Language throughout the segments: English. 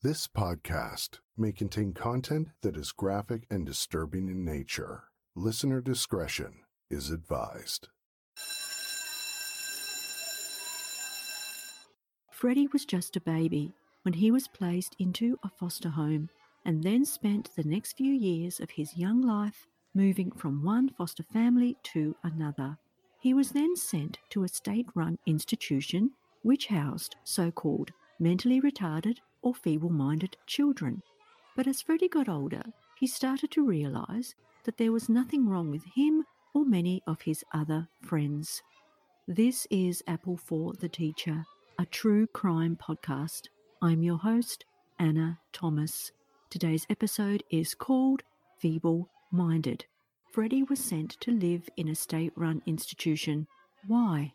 This podcast may contain content that is graphic and disturbing in nature. Listener discretion is advised. Freddie was just a baby when he was placed into a foster home and then spent the next few years of his young life moving from one foster family to another. He was then sent to a state run institution which housed so called mentally retarded or feeble minded children. But as Freddie got older, he started to realise that there was nothing wrong with him or many of his other friends. This is Apple for the Teacher, a true crime podcast. I'm your host, Anna Thomas. Today's episode is called Feeble Minded. Freddie was sent to live in a state run institution. Why?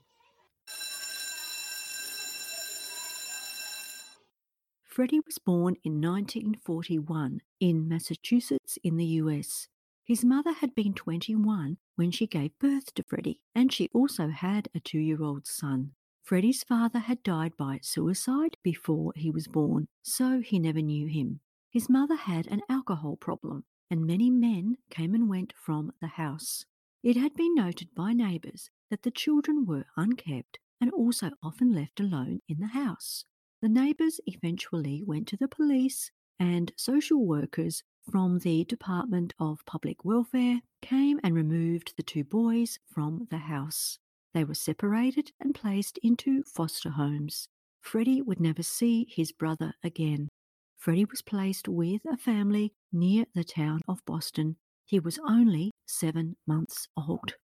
Freddie was born in 1941 in Massachusetts in the US. His mother had been 21 when she gave birth to Freddie, and she also had a two year old son. Freddie's father had died by suicide before he was born, so he never knew him. His mother had an alcohol problem, and many men came and went from the house. It had been noted by neighbours that the children were unkept and also often left alone in the house. The neighbours eventually went to the police, and social workers from the Department of Public Welfare came and removed the two boys from the house. They were separated and placed into foster homes. Freddie would never see his brother again. Freddie was placed with a family near the town of Boston. He was only seven months old.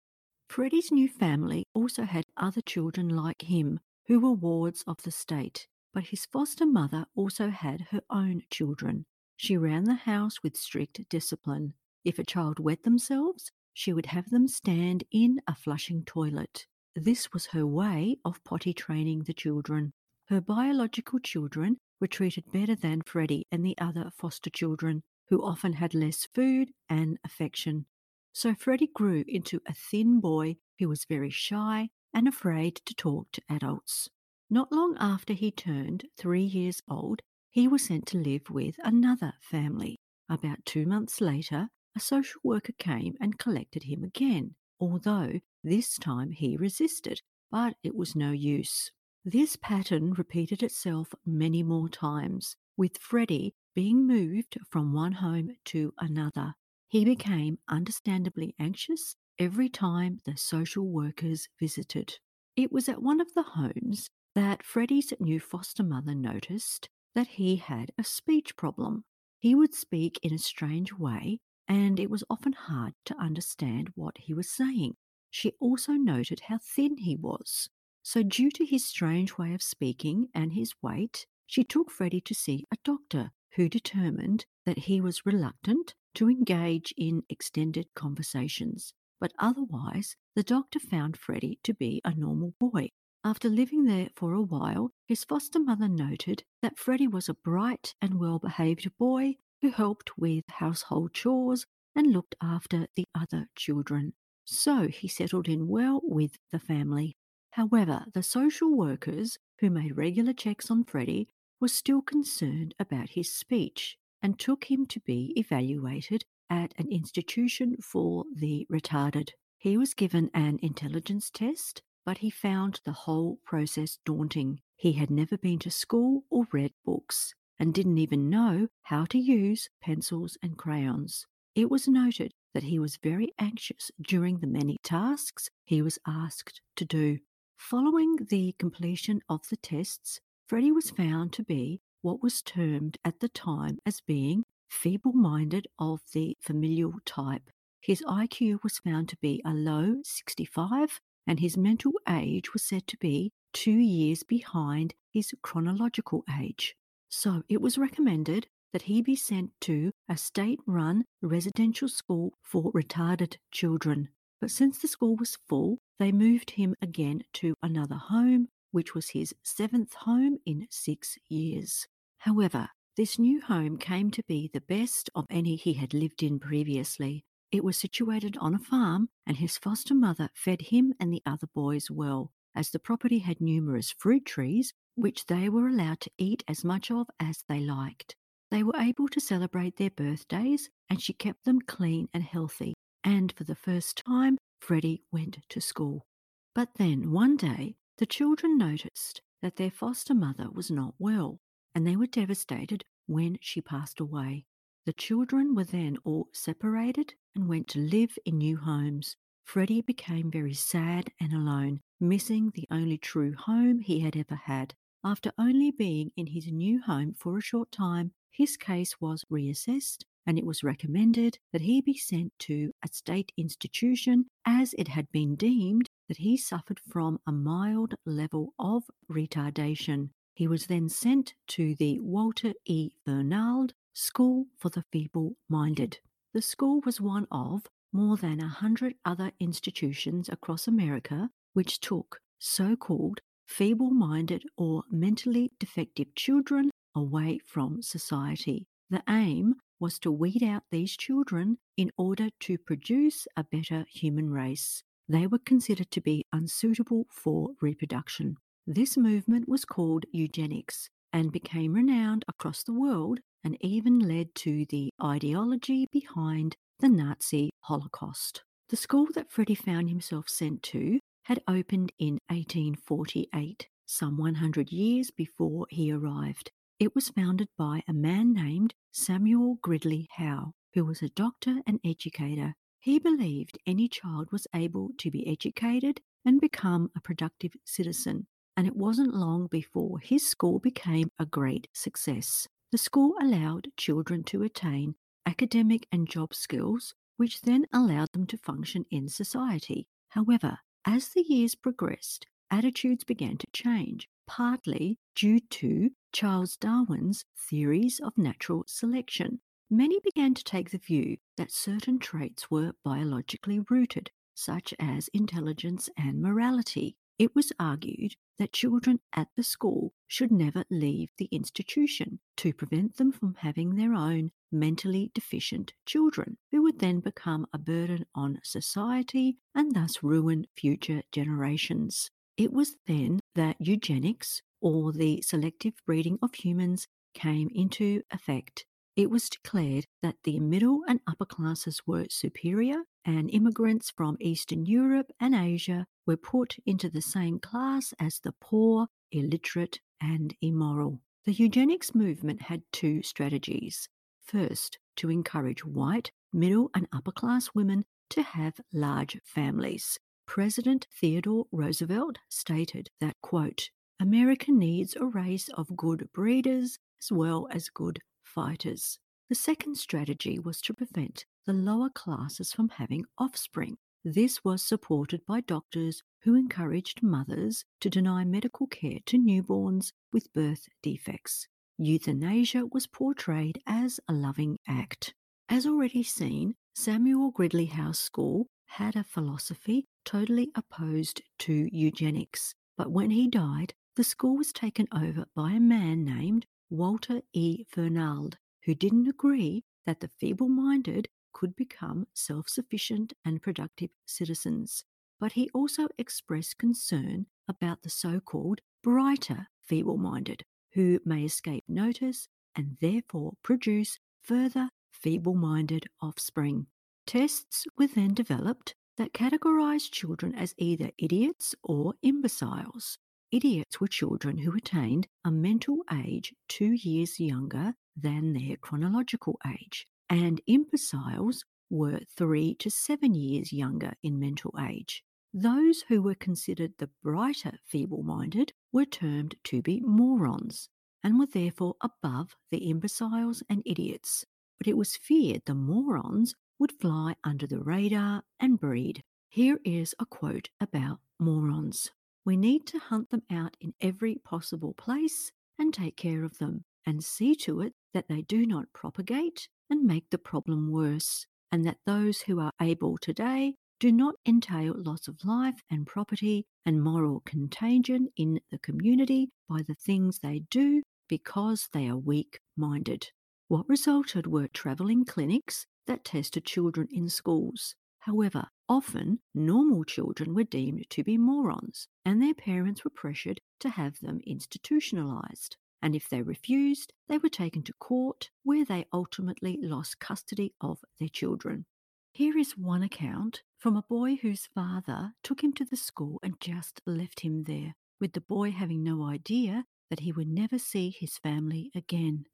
Freddie's new family also had other children like him who were wards of the state but his foster mother also had her own children. She ran the house with strict discipline. If a child wet themselves, she would have them stand in a flushing toilet. This was her way of potty training the children. Her biological children were treated better than Freddie and the other foster children, who often had less food and affection. So Freddie grew into a thin boy who was very shy and afraid to talk to adults. Not long after he turned three years old, he was sent to live with another family. About two months later, a social worker came and collected him again, although this time he resisted, but it was no use. This pattern repeated itself many more times, with Freddie being moved from one home to another. He became understandably anxious every time the social workers visited. It was at one of the homes that Freddie's new foster mother noticed that he had a speech problem. He would speak in a strange way, and it was often hard to understand what he was saying. She also noted how thin he was. So, due to his strange way of speaking and his weight, she took Freddie to see a doctor who determined that he was reluctant to engage in extended conversations. But otherwise, the doctor found Freddie to be a normal boy. After living there for a while, his foster mother noted that Freddie was a bright and well behaved boy who helped with household chores and looked after the other children. So he settled in well with the family. However, the social workers who made regular checks on Freddie were still concerned about his speech and took him to be evaluated at an institution for the retarded. He was given an intelligence test but he found the whole process daunting. He had never been to school or read books and didn't even know how to use pencils and crayons. It was noted that he was very anxious during the many tasks he was asked to do. Following the completion of the tests, Freddie was found to be what was termed at the time as being feeble minded of the familial type. His IQ was found to be a low 65 and his mental age was said to be two years behind his chronological age. So it was recommended that he be sent to a state run residential school for retarded children. But since the school was full, they moved him again to another home, which was his seventh home in six years. However, this new home came to be the best of any he had lived in previously. It was situated on a farm, and his foster mother fed him and the other boys well. as the property had numerous fruit trees, which they were allowed to eat as much of as they liked. They were able to celebrate their birthdays, and she kept them clean and healthy. And for the first time, Freddie went to school. But then one day, the children noticed that their foster mother was not well, and they were devastated when she passed away. The children were then all separated and went to live in new homes. Freddie became very sad and alone, missing the only true home he had ever had. After only being in his new home for a short time, his case was reassessed and it was recommended that he be sent to a state institution as it had been deemed that he suffered from a mild level of retardation. He was then sent to the Walter E. Fernald School for the Feeble Minded. The school was one of more than a hundred other institutions across America which took so called feeble minded or mentally defective children away from society. The aim was to weed out these children in order to produce a better human race. They were considered to be unsuitable for reproduction. This movement was called eugenics and became renowned across the world and even led to the ideology behind the Nazi Holocaust. The school that Freddie found himself sent to had opened in 1848, some 100 years before he arrived. It was founded by a man named Samuel Gridley Howe, who was a doctor and educator. He believed any child was able to be educated and become a productive citizen, and it wasn't long before his school became a great success. The school allowed children to attain academic and job skills, which then allowed them to function in society. However, as the years progressed, attitudes began to change, partly due to Charles Darwin's theories of natural selection. Many began to take the view that certain traits were biologically rooted, such as intelligence and morality. It was argued that children at the school should never leave the institution to prevent them from having their own mentally deficient children, who would then become a burden on society and thus ruin future generations. It was then that eugenics, or the selective breeding of humans, came into effect. It was declared that the middle and upper classes were superior, and immigrants from Eastern Europe and Asia were put into the same class as the poor, illiterate, and immoral. The eugenics movement had two strategies. First, to encourage white, middle, and upper class women to have large families. President Theodore Roosevelt stated that, quote, America needs a race of good breeders as well as good fighters. The second strategy was to prevent the lower classes from having offspring. This was supported by doctors who encouraged mothers to deny medical care to newborns with birth defects. Euthanasia was portrayed as a loving act. As already seen, Samuel Gridley Howe's School had a philosophy totally opposed to eugenics, but when he died, the school was taken over by a man named Walter E. Fernald, who didn't agree that the feeble minded could become self sufficient and productive citizens. But he also expressed concern about the so called brighter feeble minded, who may escape notice and therefore produce further feeble minded offspring. Tests were then developed that categorized children as either idiots or imbeciles. Idiots were children who attained a mental age two years younger than their chronological age, and imbeciles were three to seven years younger in mental age. Those who were considered the brighter feeble minded were termed to be morons and were therefore above the imbeciles and idiots. But it was feared the morons would fly under the radar and breed. Here is a quote about morons. We need to hunt them out in every possible place and take care of them and see to it that they do not propagate and make the problem worse, and that those who are able today do not entail loss of life and property and moral contagion in the community by the things they do because they are weak minded. What resulted were travelling clinics that tested children in schools. However, often normal children were deemed to be morons, and their parents were pressured to have them institutionalized. And if they refused, they were taken to court, where they ultimately lost custody of their children. Here is one account from a boy whose father took him to the school and just left him there, with the boy having no idea that he would never see his family again.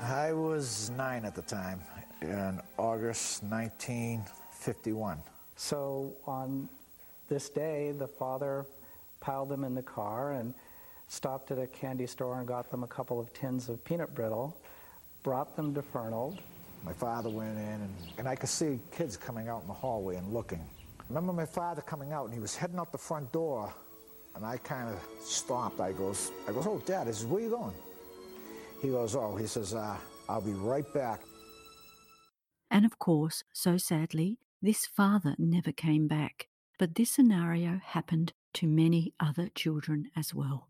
I was nine at the time, in August 1951. So on this day, the father piled them in the car and stopped at a candy store and got them a couple of tins of peanut brittle, brought them to Fernald. My father went in, and, and I could see kids coming out in the hallway and looking. I remember my father coming out, and he was heading out the front door, and I kind of stopped. I goes, I goes, oh, Dad, I says, where you going? He goes, oh, he says, uh, I'll be right back. And of course, so sadly, this father never came back. But this scenario happened to many other children as well.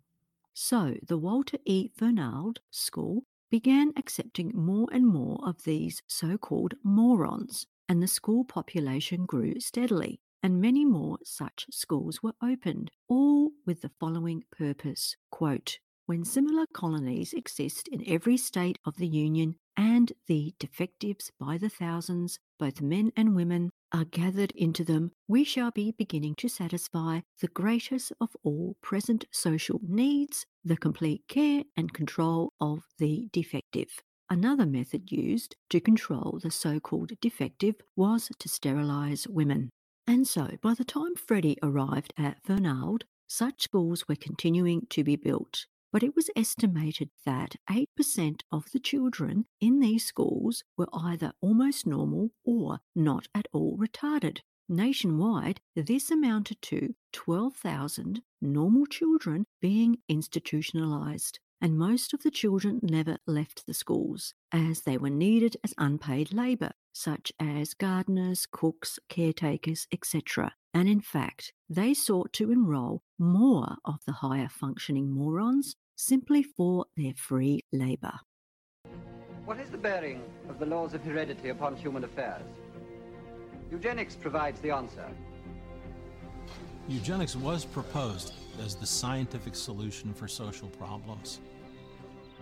So the Walter E. Fernald School began accepting more and more of these so called morons, and the school population grew steadily, and many more such schools were opened, all with the following purpose quote, when similar colonies exist in every state of the Union and the defectives by the thousands, both men and women, are gathered into them, we shall be beginning to satisfy the greatest of all present social needs, the complete care and control of the defective. Another method used to control the so called defective was to sterilize women. And so, by the time Freddie arrived at Fernald, such schools were continuing to be built but it was estimated that 8% of the children in these schools were either almost normal or not at all retarded. Nationwide, this amounted to 12,000 normal children being institutionalized, and most of the children never left the schools as they were needed as unpaid labor, such as gardeners, cooks, caretakers, etc. And in fact, they sought to enroll more of the higher functioning morons simply for their free labour. What is the bearing of the laws of heredity upon human affairs? Eugenics provides the answer. Eugenics was proposed as the scientific solution for social problems.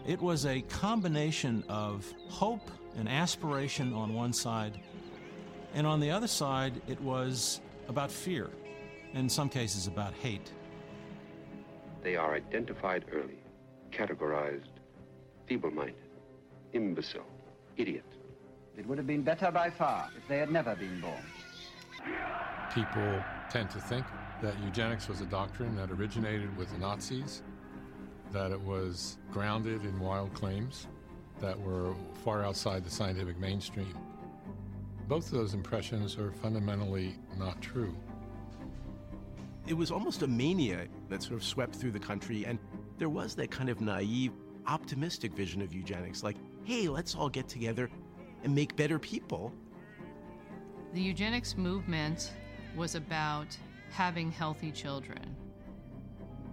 It was a combination of hope and aspiration on one side, and on the other side, it was about fear, in some cases, about hate. They are identified early categorized feeble-minded, imbecile, idiot. It would have been better by far if they had never been born. People tend to think that eugenics was a doctrine that originated with the Nazis, that it was grounded in wild claims that were far outside the scientific mainstream. Both of those impressions are fundamentally not true. It was almost a mania that sort of swept through the country, and there was that kind of naive, optimistic vision of eugenics like, hey, let's all get together and make better people. The eugenics movement was about having healthy children,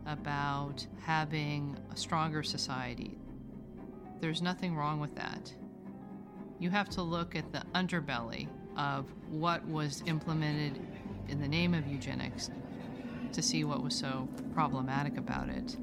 about having a stronger society. There's nothing wrong with that. You have to look at the underbelly of what was implemented in the name of eugenics to see what was so problematic about it.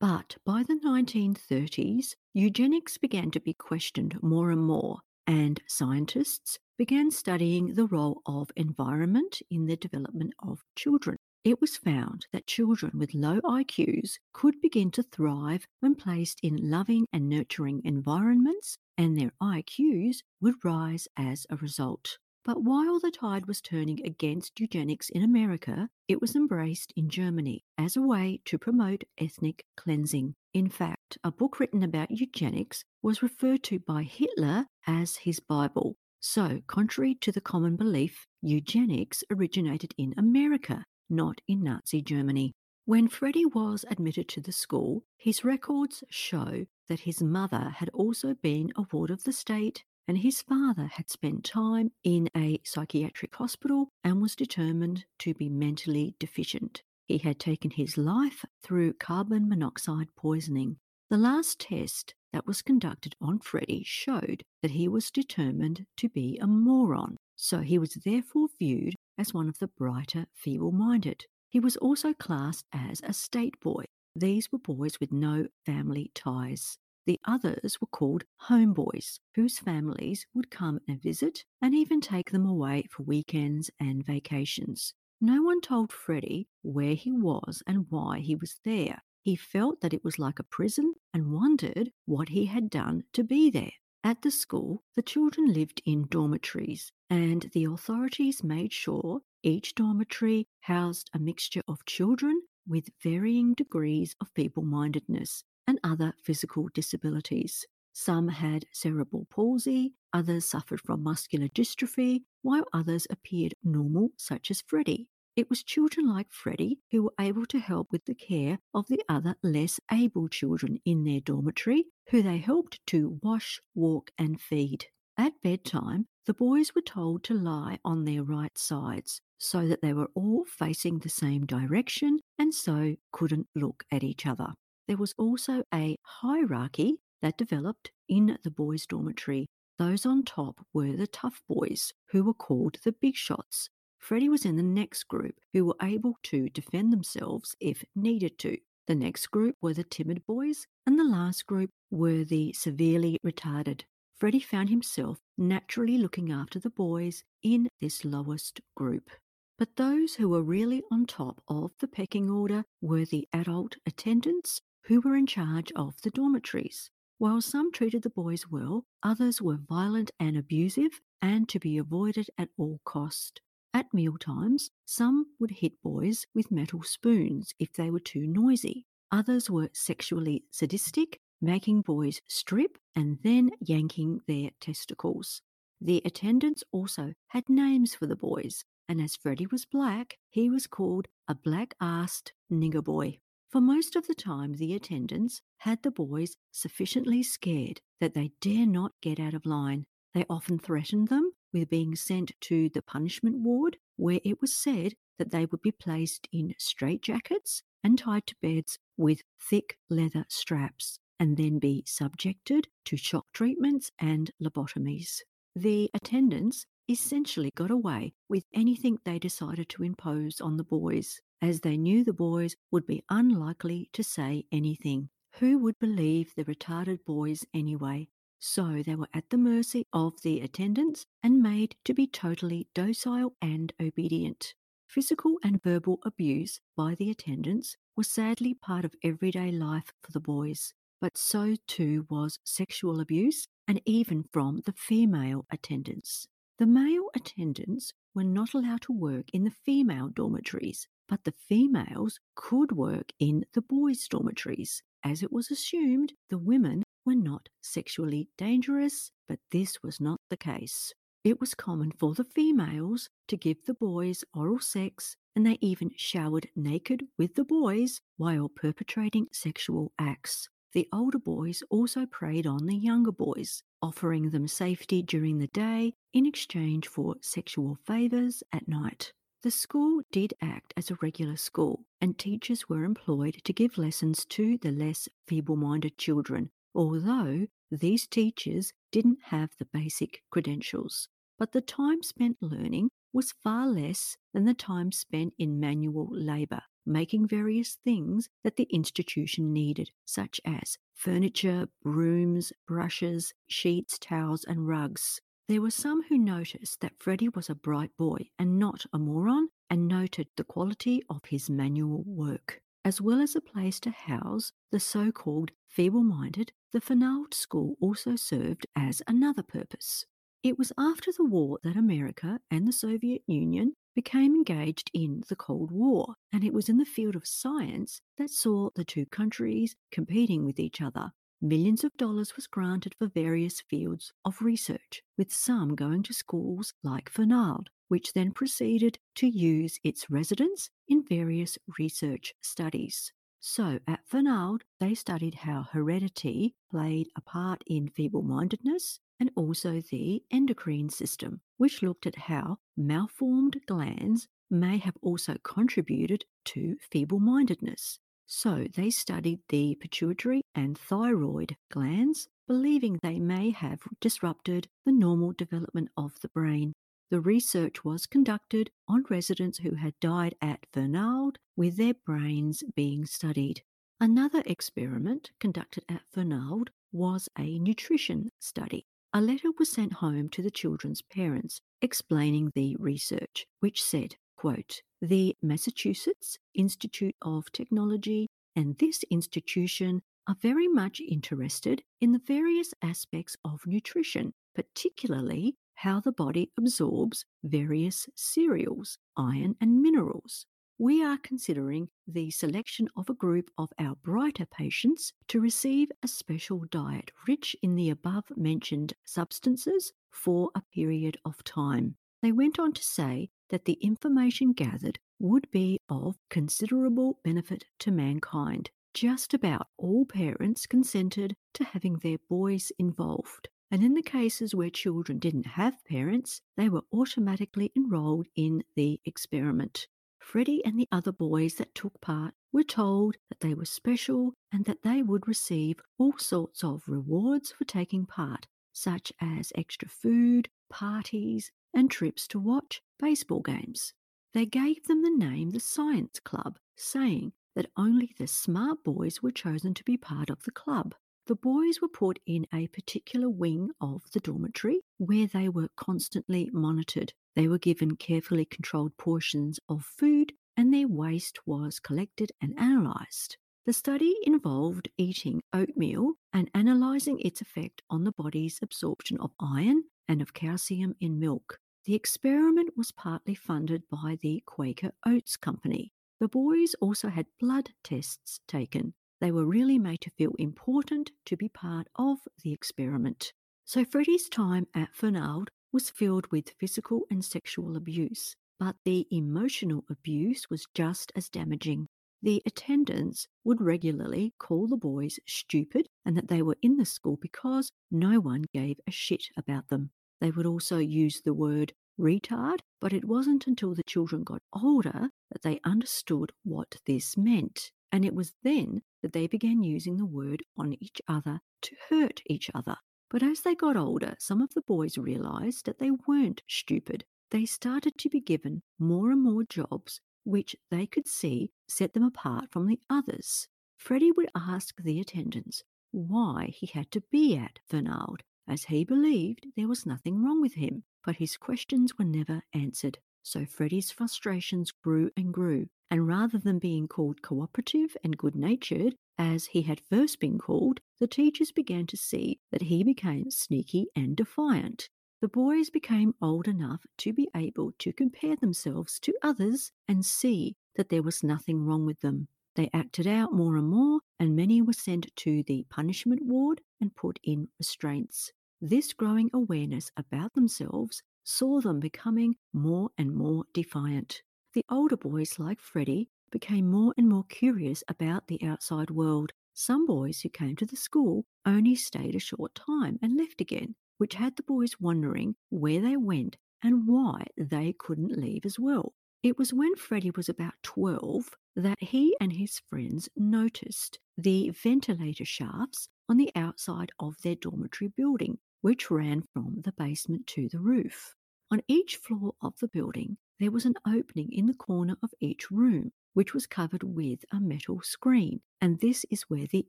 But by the 1930s, eugenics began to be questioned more and more, and scientists began studying the role of environment in the development of children. It was found that children with low IQs could begin to thrive when placed in loving and nurturing environments, and their IQs would rise as a result. But while the tide was turning against eugenics in America, it was embraced in Germany as a way to promote ethnic cleansing. In fact, a book written about eugenics was referred to by Hitler as his Bible. So, contrary to the common belief, eugenics originated in America, not in Nazi Germany. When Freddie was admitted to the school, his records show that his mother had also been a ward of the state and his father had spent time in a psychiatric hospital and was determined to be mentally deficient. He had taken his life through carbon monoxide poisoning. The last test that was conducted on Freddie showed that he was determined to be a moron, so he was therefore viewed as one of the brighter feeble minded. He was also classed as a state boy. These were boys with no family ties. The others were called homeboys, whose families would come and visit and even take them away for weekends and vacations. No one told Freddie where he was and why he was there. He felt that it was like a prison and wondered what he had done to be there. At the school, the children lived in dormitories, and the authorities made sure each dormitory housed a mixture of children with varying degrees of feeble mindedness and other physical disabilities. Some had cerebral palsy, others suffered from muscular dystrophy, while others appeared normal, such as Freddie. It was children like Freddie who were able to help with the care of the other less able children in their dormitory, who they helped to wash, walk, and feed. At bedtime, the boys were told to lie on their right sides so that they were all facing the same direction and so couldn't look at each other. There was also a hierarchy that developed in the boys' dormitory. Those on top were the tough boys, who were called the big shots, Freddie was in the next group who were able to defend themselves if needed to. The next group were the timid boys, and the last group were the severely retarded. Freddie found himself naturally looking after the boys in this lowest group. But those who were really on top of the pecking order were the adult attendants who were in charge of the dormitories. While some treated the boys well, others were violent and abusive and to be avoided at all cost. At mealtimes, some would hit boys with metal spoons if they were too noisy. Others were sexually sadistic, making boys strip and then yanking their testicles. The attendants also had names for the boys, and as Freddie was black, he was called a black assed nigger boy. For most of the time, the attendants had the boys sufficiently scared that they dare not get out of line. They often threatened them with being sent to the punishment ward, where it was said that they would be placed in straitjackets and tied to beds with thick leather straps, and then be subjected to shock treatments and lobotomies. The attendants essentially got away with anything they decided to impose on the boys, as they knew the boys would be unlikely to say anything. Who would believe the retarded boys anyway? So they were at the mercy of the attendants and made to be totally docile and obedient. Physical and verbal abuse by the attendants was sadly part of everyday life for the boys, but so too was sexual abuse and even from the female attendants. The male attendants were not allowed to work in the female dormitories, but the females could work in the boys' dormitories, as it was assumed the women were not sexually dangerous, but this was not the case. It was common for the females to give the boys oral sex, and they even showered naked with the boys while perpetrating sexual acts. The older boys also preyed on the younger boys, offering them safety during the day in exchange for sexual favours at night. The school did act as a regular school, and teachers were employed to give lessons to the less feeble minded children although these teachers didn't have the basic credentials. But the time spent learning was far less than the time spent in manual labour, making various things that the institution needed, such as furniture, brooms, brushes, sheets, towels, and rugs. There were some who noticed that Freddie was a bright boy and not a moron, and noted the quality of his manual work as well as a place to house the so called feeble minded, the Fernald School also served as another purpose. It was after the war that America and the Soviet Union became engaged in the Cold War, and it was in the field of science that saw the two countries competing with each other. Millions of dollars was granted for various fields of research, with some going to schools like Fernald, which then proceeded to use its residents in various research studies. So at Fernald, they studied how heredity played a part in feeble mindedness and also the endocrine system, which looked at how malformed glands may have also contributed to feeble mindedness. So they studied the pituitary and thyroid glands, believing they may have disrupted the normal development of the brain. The research was conducted on residents who had died at Fernald, with their brains being studied. Another experiment conducted at Fernald was a nutrition study. A letter was sent home to the children's parents explaining the research, which said, quote, the Massachusetts Institute of Technology and this institution are very much interested in the various aspects of nutrition, particularly how the body absorbs various cereals, iron, and minerals. We are considering the selection of a group of our brighter patients to receive a special diet rich in the above mentioned substances for a period of time. They went on to say that the information gathered would be of considerable benefit to mankind. Just about all parents consented to having their boys involved and in the cases where children didn't have parents, they were automatically enrolled in the experiment. Freddie and the other boys that took part were told that they were special and that they would receive all sorts of rewards for taking part, such as extra food, parties, and trips to watch baseball games. They gave them the name the Science Club, saying that only the smart boys were chosen to be part of the club. The boys were put in a particular wing of the dormitory where they were constantly monitored. They were given carefully controlled portions of food and their waste was collected and analysed. The study involved eating oatmeal and analysing its effect on the body's absorption of iron and of calcium in milk. The experiment was partly funded by the Quaker Oats Company. The boys also had blood tests taken they were really made to feel important to be part of the experiment. So Freddie's time at Fernald was filled with physical and sexual abuse, but the emotional abuse was just as damaging. The attendants would regularly call the boys stupid and that they were in the school because no one gave a shit about them. They would also use the word retard, but it wasn't until the children got older that they understood what this meant. And it was then that they began using the word on each other to hurt each other. But as they got older, some of the boys realized that they weren't stupid. They started to be given more and more jobs which they could see set them apart from the others. Freddie would ask the attendants why he had to be at Fernald, as he believed there was nothing wrong with him, but his questions were never answered. So Freddie's frustrations grew and grew, and rather than being called cooperative and good natured, as he had first been called, the teachers began to see that he became sneaky and defiant. The boys became old enough to be able to compare themselves to others and see that there was nothing wrong with them. They acted out more and more, and many were sent to the punishment ward and put in restraints. This growing awareness about themselves saw them becoming more and more defiant. The older boys, like Freddie, became more and more curious about the outside world. Some boys who came to the school only stayed a short time and left again, which had the boys wondering where they went and why they couldn't leave as well. It was when Freddie was about 12 that he and his friends noticed the ventilator shafts on the outside of their dormitory building, which ran from the basement to the roof. On each floor of the building, there was an opening in the corner of each room, which was covered with a metal screen, and this is where the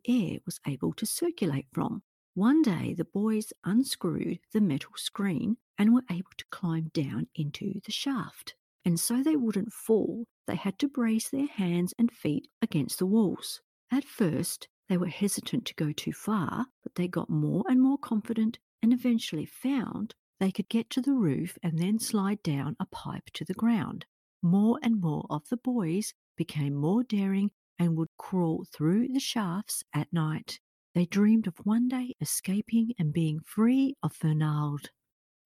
air was able to circulate from. One day, the boys unscrewed the metal screen and were able to climb down into the shaft. And so they wouldn't fall, they had to brace their hands and feet against the walls. At first, they were hesitant to go too far, but they got more and more confident and eventually found they could get to the roof and then slide down a pipe to the ground. More and more of the boys became more daring and would crawl through the shafts at night. They dreamed of one day escaping and being free of Fernald.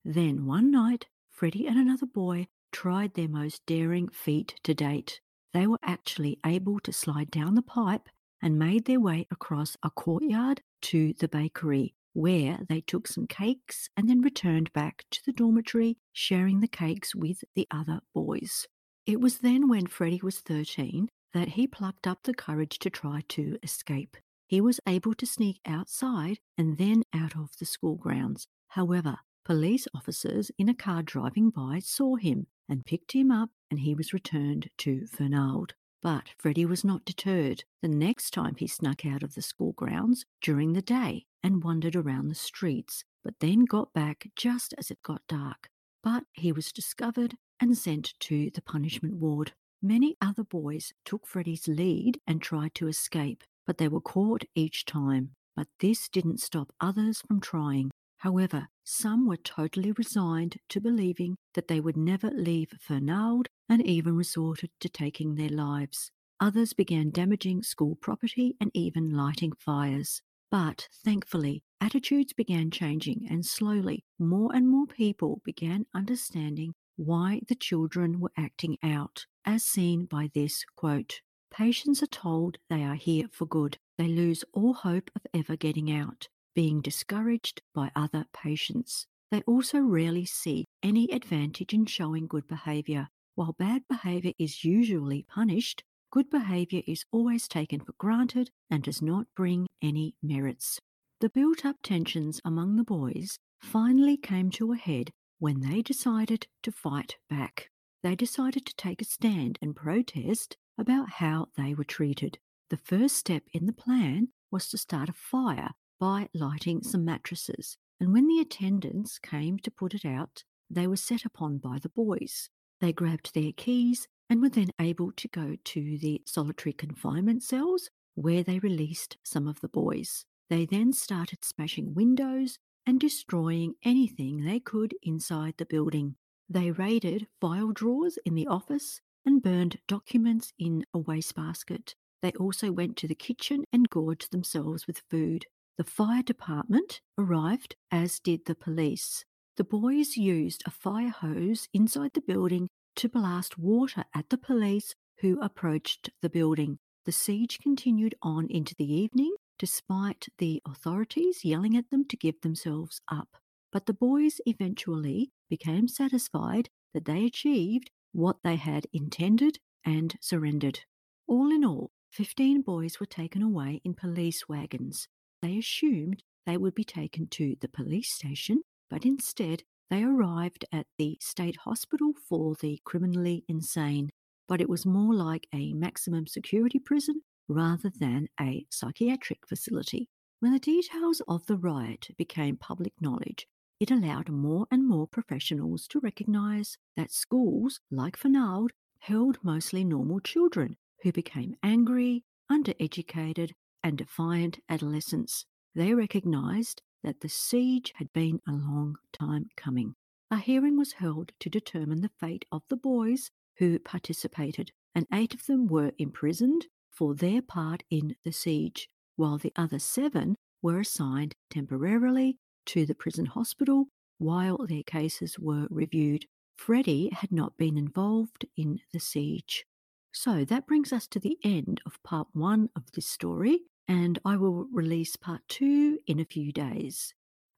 Then one night, Freddie and another boy tried their most daring feat to date. They were actually able to slide down the pipe and made their way across a courtyard to the bakery, where they took some cakes and then returned back to the dormitory, sharing the cakes with the other boys. It was then when Freddie was 13 that he plucked up the courage to try to escape. He was able to sneak outside and then out of the school grounds. However, police officers in a car driving by saw him and picked him up, and he was returned to Fernald. But Freddie was not deterred. The next time he snuck out of the school grounds during the day and wandered around the streets, but then got back just as it got dark. But he was discovered and sent to the punishment ward. Many other boys took Freddie's lead and tried to escape, but they were caught each time. But this didn't stop others from trying. However, some were totally resigned to believing that they would never leave Fernald and even resorted to taking their lives. Others began damaging school property and even lighting fires. But thankfully, attitudes began changing, and slowly, more and more people began understanding why the children were acting out, as seen by this quote Patients are told they are here for good. They lose all hope of ever getting out, being discouraged by other patients. They also rarely see any advantage in showing good behaviour. While bad behaviour is usually punished, good behaviour is always taken for granted and does not bring any merits. The built up tensions among the boys finally came to a head when they decided to fight back. They decided to take a stand and protest about how they were treated. The first step in the plan was to start a fire by lighting some mattresses, and when the attendants came to put it out, they were set upon by the boys. They grabbed their keys and were then able to go to the solitary confinement cells where they released some of the boys. They then started smashing windows and destroying anything they could inside the building. They raided file drawers in the office and burned documents in a wastebasket. They also went to the kitchen and gorged themselves with food. The fire department arrived, as did the police. The boys used a fire hose inside the building to blast water at the police who approached the building. The siege continued on into the evening, despite the authorities yelling at them to give themselves up. But the boys eventually became satisfied that they achieved what they had intended and surrendered. All in all, 15 boys were taken away in police wagons. They assumed they would be taken to the police station, but instead they arrived at the state hospital for the criminally insane. But it was more like a maximum security prison rather than a psychiatric facility. When the details of the riot became public knowledge, it allowed more and more professionals to recognise that schools, like Fernald, held mostly normal children who became angry, undereducated, and defiant adolescents. They recognised that the siege had been a long time coming. A hearing was held to determine the fate of the boys who participated, and eight of them were imprisoned for their part in the siege, while the other seven were assigned temporarily to the prison hospital while their cases were reviewed. Freddie had not been involved in the siege. So that brings us to the end of part one of this story, and I will release part two in a few days.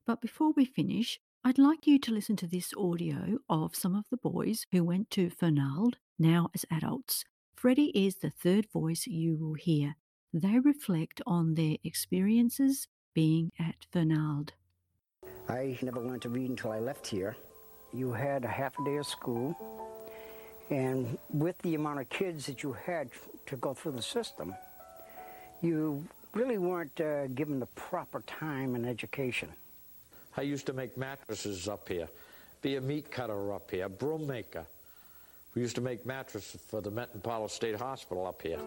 But before we finish, I'd like you to listen to this audio of some of the boys who went to Fernald, now as adults. Freddie is the third voice you will hear. They reflect on their experiences being at Fernald. I never learned to read until I left here. You had a half a day of school, and with the amount of kids that you had to go through the system, you really weren't uh, given the proper time and education. I used to make mattresses up here, be a meat cutter up here, a broom maker. We used to make mattresses for the Metropolitan State Hospital up here.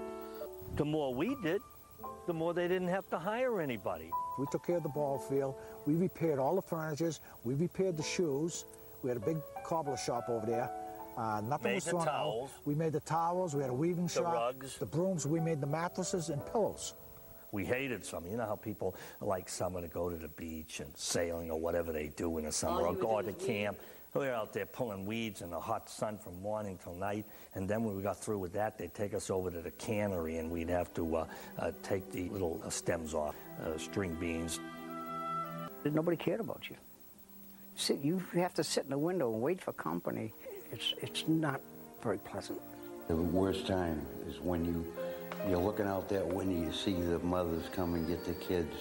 The more we did, the more they didn't have to hire anybody. We took care of the ball field. We repaired all the furnitures. We repaired the shoes. We had a big cobbler shop over there. Uh, nothing Made was the thrown towels. out. We made the towels. We had a weaving The shop. rugs. The brooms. We made the mattresses and pillows. We hated summer. You know how people like summer to go to the beach and sailing or whatever they do in the summer, or go to camp. We're out there pulling weeds in the hot sun from morning till night, and then when we got through with that, they'd take us over to the cannery, and we'd have to uh, uh, take the little uh, stems off, uh, string beans. Nobody cared about you. Sit, you have to sit in the window and wait for company. It's, it's not very pleasant. The worst time is when you, you're looking out that window, you see the mothers come and get the kids,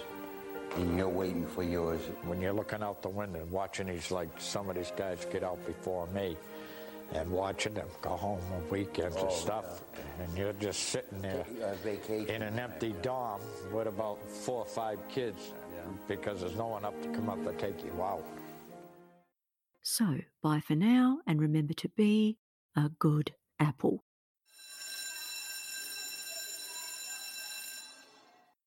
and you're waiting for yours. When you're looking out the window and watching these, like some of these guys get out before me, and watching them go home on weekends Oh, and stuff, and you're just sitting there vacation. in an empty dorm with about four or five kids, because there's no one up to come up to take you out. So, bye for now and remember to be a good apple.